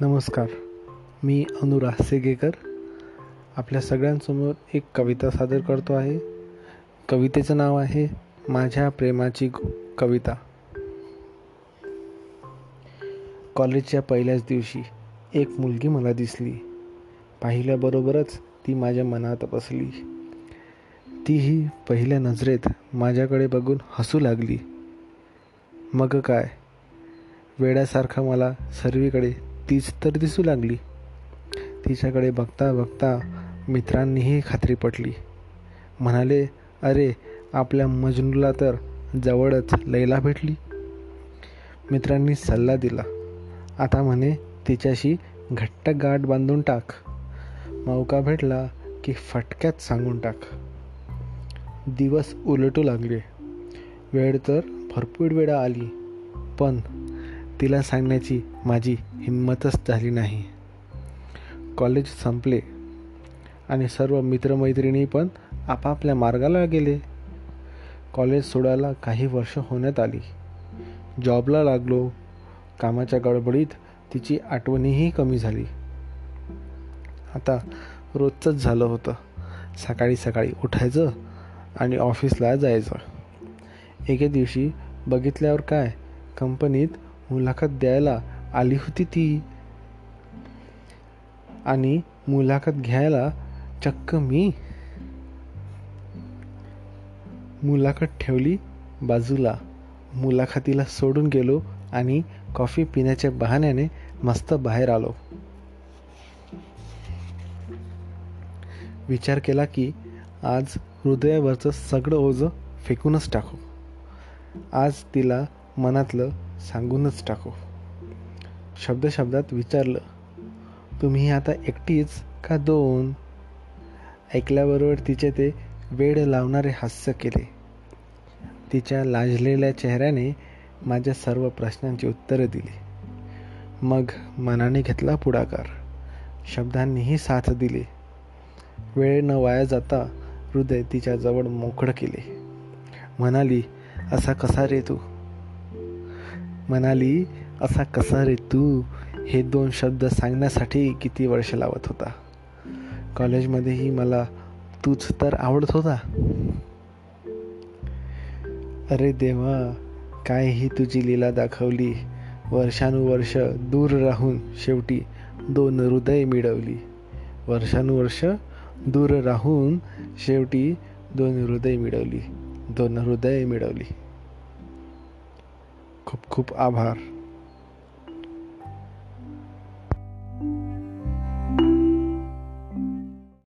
नमस्कार. मी अनुराग सेगेकर. आपल्या सगळ्यांसमोर एक कविता सादर करतो आहे. कवितेचं नाव आहे माझ्या प्रेमाची कविता. कॉलेजच्या पहिल्याच दिवशी एक मुलगी मला दिसली. पाहिल्याबरोबरच ती माझ्या मनात बसली. तीही पहिल्या नजरेत माझ्याकडे बघून हसू लागली. मग काय? वेड्यासारखा मला सर्वीकडे तीच तर दिसू लागली. तिच्याकडे बघता बघता मित्रांनीही खात्री पटली. म्हणाले अरे आपल्या मजनूला तर जवळच लैला भेटली. मित्रांनी सल्ला दिला. आता म्हणे तिच्याशी घट्ट गाठ बांधून टाक. मौका भेटला की फटक्यात सांगून टाक. दिवस उलटू लागले. वेळ तर भरपूर वेळा आली पण तिला सांगण्याची माझी हिंमतच झाली नाही. कॉलेज संपले आणि सर्व मित्रमैत्रिणी पण आपापल्या मार्गाला गेले. कॉलेज सोडायला काही वर्ष होण्यात आली. जॉबला लागलो. कामाच्या गडबडीत तिची आठवणीही कमी झाली. आता रोजचंच झालं होतं. सकाळी सकाळी उठायचं आणि ऑफिसला जायचं. एके दिवशी बघितल्यावर काय कंपनीत मुलाखत द्यायला आली होती ती. आणि मुलाखत घ्यायला चक्क मी. मुलाखत ठेवली बाजूला. मुलाखतीला सोडून गेलो आणि कॉफी पिण्याच्या बहाण्याने मस्त बाहेर आलो. विचार केला की आज हृदयावरचं सगळं ओझं फेकूनच टाकू. आज तिला मनातलं सांगूनच टाकू. शब्द शब्दात विचारलं तुम्ही आता एकटीच का दोन? ऐकल्याबरोबर तिचे ते वेड लावणारे हास्य केले. तिच्या लाजलेल्या चेहऱ्याने माझ्या सर्व प्रश्नांची उत्तरं दिली. मग मनाने घेतला पुढाकार. शब्दांनीही साथ दिली. वेळ न वाया जाता हृदय तिच्याजवळ मोकळं केले. म्हणाली असा कसा रे तू? म्हणाली असा कसा रे तू? हे दोन शब्द सांगण्यासाठी किती वर्ष लावत होता. कॉलेजमध्येही मला तूच तर आवडत होता. अरे देवा काय ही तुझी लीला दाखवली वर्षानुवर्ष दूर राहून शेवटी दोन हृदय मिळवली. वर्षानुवर्ष दूर राहून शेवटी दोन हृदय मिळवली दोन हृदय मिळवली. खूप खूप आभार.